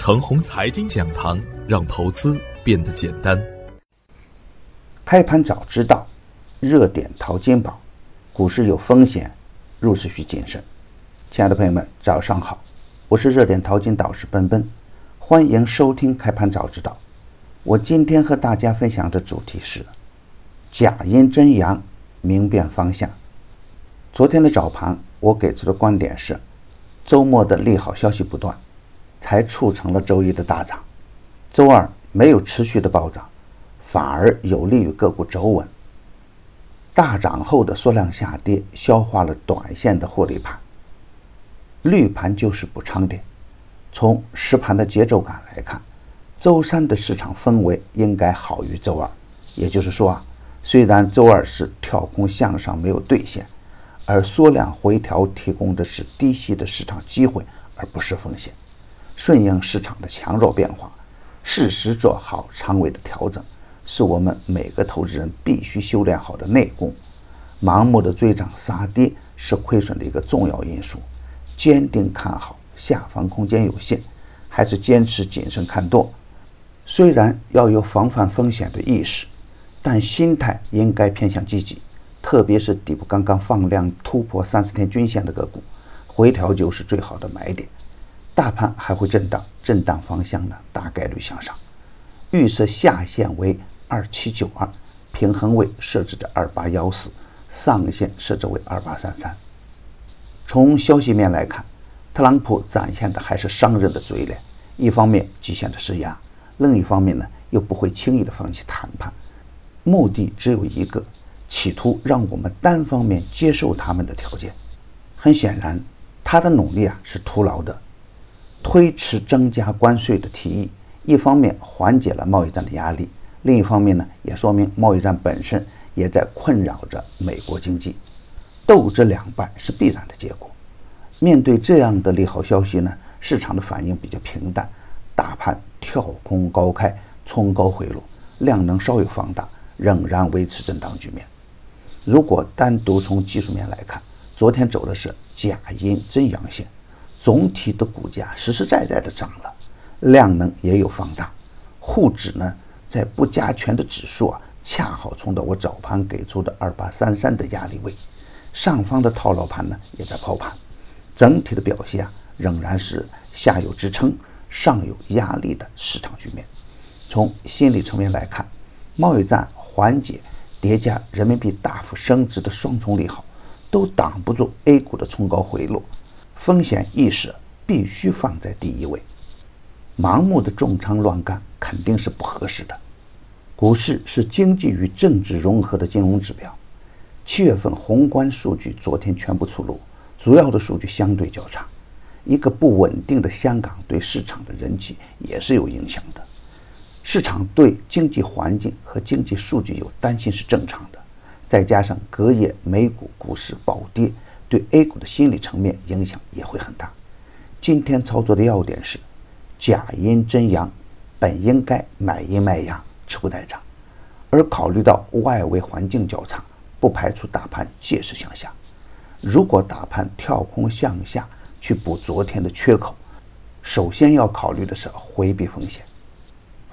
程红财经讲堂，让投资变得简单。开盘早知道，热点淘金宝，股市有风险，入市需谨慎。亲爱的朋友们，早上好，我是热点淘金导师奔奔，欢迎收听开盘早知道。我今天和大家分享的主题是假阴真阳，明辨方向。昨天的早盘，我给出的观点是，周末的利好消息不断。才促成了周一的大涨，周二没有持续的暴涨，反而有利于个股走稳。大涨后的缩量下跌，消化了短线的获利盘。绿盘就是补仓点。从实盘的节奏感来看，周三的市场氛围应该好于周二。也就是说啊，虽然周二是跳空向上没有兑现，而缩量回调提供的是低吸的市场机会，而不是风险。顺应市场的强弱变化，适时做好仓位的调整，是我们每个投资人必须修炼好的内功。盲目的追涨杀跌是亏损的一个重要因素。坚定看好下方空间有限，还是坚持谨慎看多。虽然要有防范风险的意识，但心态应该偏向积极。特别是底部刚刚放量突破三十天均线的个股，回调就是最好的买点。大盘还会震荡，震荡方向呢大概率向上。预设下限为二七九二，平衡位设置的二八幺四，上限设置为二八三三。从消息面来看，特朗普展现的还是商人的嘴脸，一方面极限的施压，另一方面呢又不会轻易的放弃谈判，目的只有一个，企图让我们单方面接受他们的条件。很显然，他的努力啊是徒劳的。推迟增加关税的提议，一方面缓解了贸易战的压力，另一方面呢，也说明贸易战本身也在困扰着美国经济。斗智两败是必然的结果。面对这样的利好消息呢，市场的反应比较平淡，大盘跳空高开，冲高回落，量能稍有放大，仍然维持震荡局面。如果单独从技术面来看，昨天走的是假阴真阳线。总体的股价实实在在的涨了，量能也有放大，沪指呢在不加权的指数啊，恰好冲到我早盘给出的二八三三的压力位，上方的套牢盘呢也在抛盘，整体的表现啊仍然是下有支撑，上有压力的市场局面。从心理层面来看，贸易战缓解叠加人民币大幅升值的双重利好，都挡不住 A 股的冲高回落。风险意识必须放在第一位，盲目的重仓乱干肯定是不合适的。股市是经济与政治融合的金融指标。七月份宏观数据昨天全部出炉，主要的数据相对较差。一个不稳定的香港对市场的人气也是有影响的。市场对经济环境和经济数据有担心是正常的，再加上隔夜美股股市暴跌。对 A 股的心理层面影响也会很大。今天操作的要点是假阴真阳，本应该买阴卖阳，持股待涨。而考虑到外围环境较差，不排除大盘借势向下。如果大盘跳空向下去补昨天的缺口，首先要考虑的是回避风险，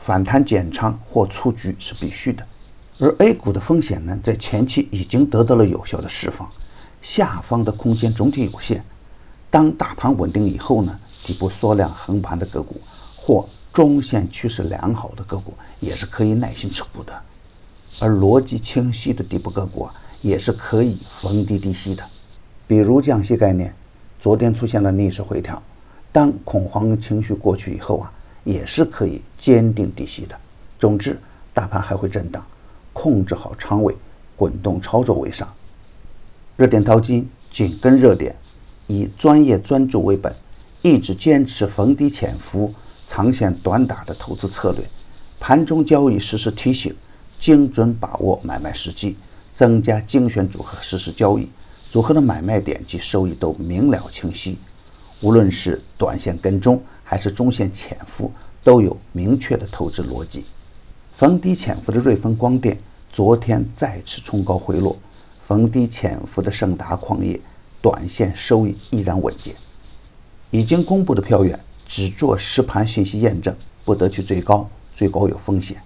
反弹减仓或出局是必须的。而 A 股的风险呢，在前期已经得到了有效的释放。下方的空间总体有限，当大盘稳定以后呢，底部缩量横盘的个股或中线趋势良好的个股也是可以耐心持股的，而逻辑清晰的底部个股啊，也是可以逢低低吸的。比如降息概念，昨天出现了逆势回调，当恐慌情绪过去以后啊，也是可以坚定低吸的。总之，大盘还会震荡，控制好仓位，滚动操作为上。热点淘金，紧跟热点，以专业专注为本，一直坚持逢低潜伏、长线短打的投资策略。盘中交易实时提醒，精准把握买卖时机，增加精选组合实时交易，组合的买卖点及收益都明了清晰。无论是短线跟踪还是中线潜伏，都有明确的投资逻辑。逢低潜伏的瑞丰光电，昨天再次冲高回落。逢低潜伏的盛达矿业，短线收益依然稳健。已经公布的票源，只做实盘信息验证，不得去追高，追高有风险。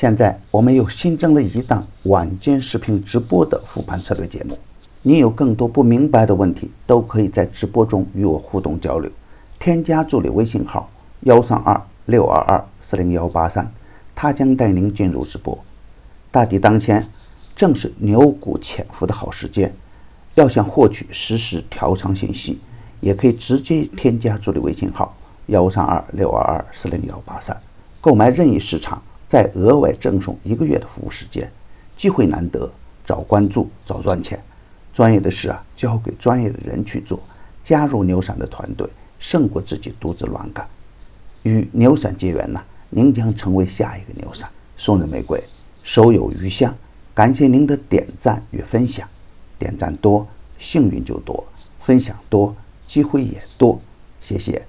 现在我们又新增了一档晚间视频直播的复盘策略节目。你有更多不明白的问题，都可以在直播中与我互动交流。添加助理微信号幺三二六二二四零幺八三，他将带您进入直播。大敌当前，正是牛股潜伏的好时间。要想获取实时调仓信息，也可以直接添加助理微信号幺三二六二二四零幺八三，购买任意市场。再额外赠送一个月的服务时间，机会难得，早关注早赚钱。专业的事啊，交给专业的人去做。加入牛散的团队，胜过自己独自乱干。与牛散结缘呢，您将成为下一个牛散。送人玫瑰，手有余香。感谢您的点赞与分享，点赞多，幸运就多；分享多，机会也多。谢谢。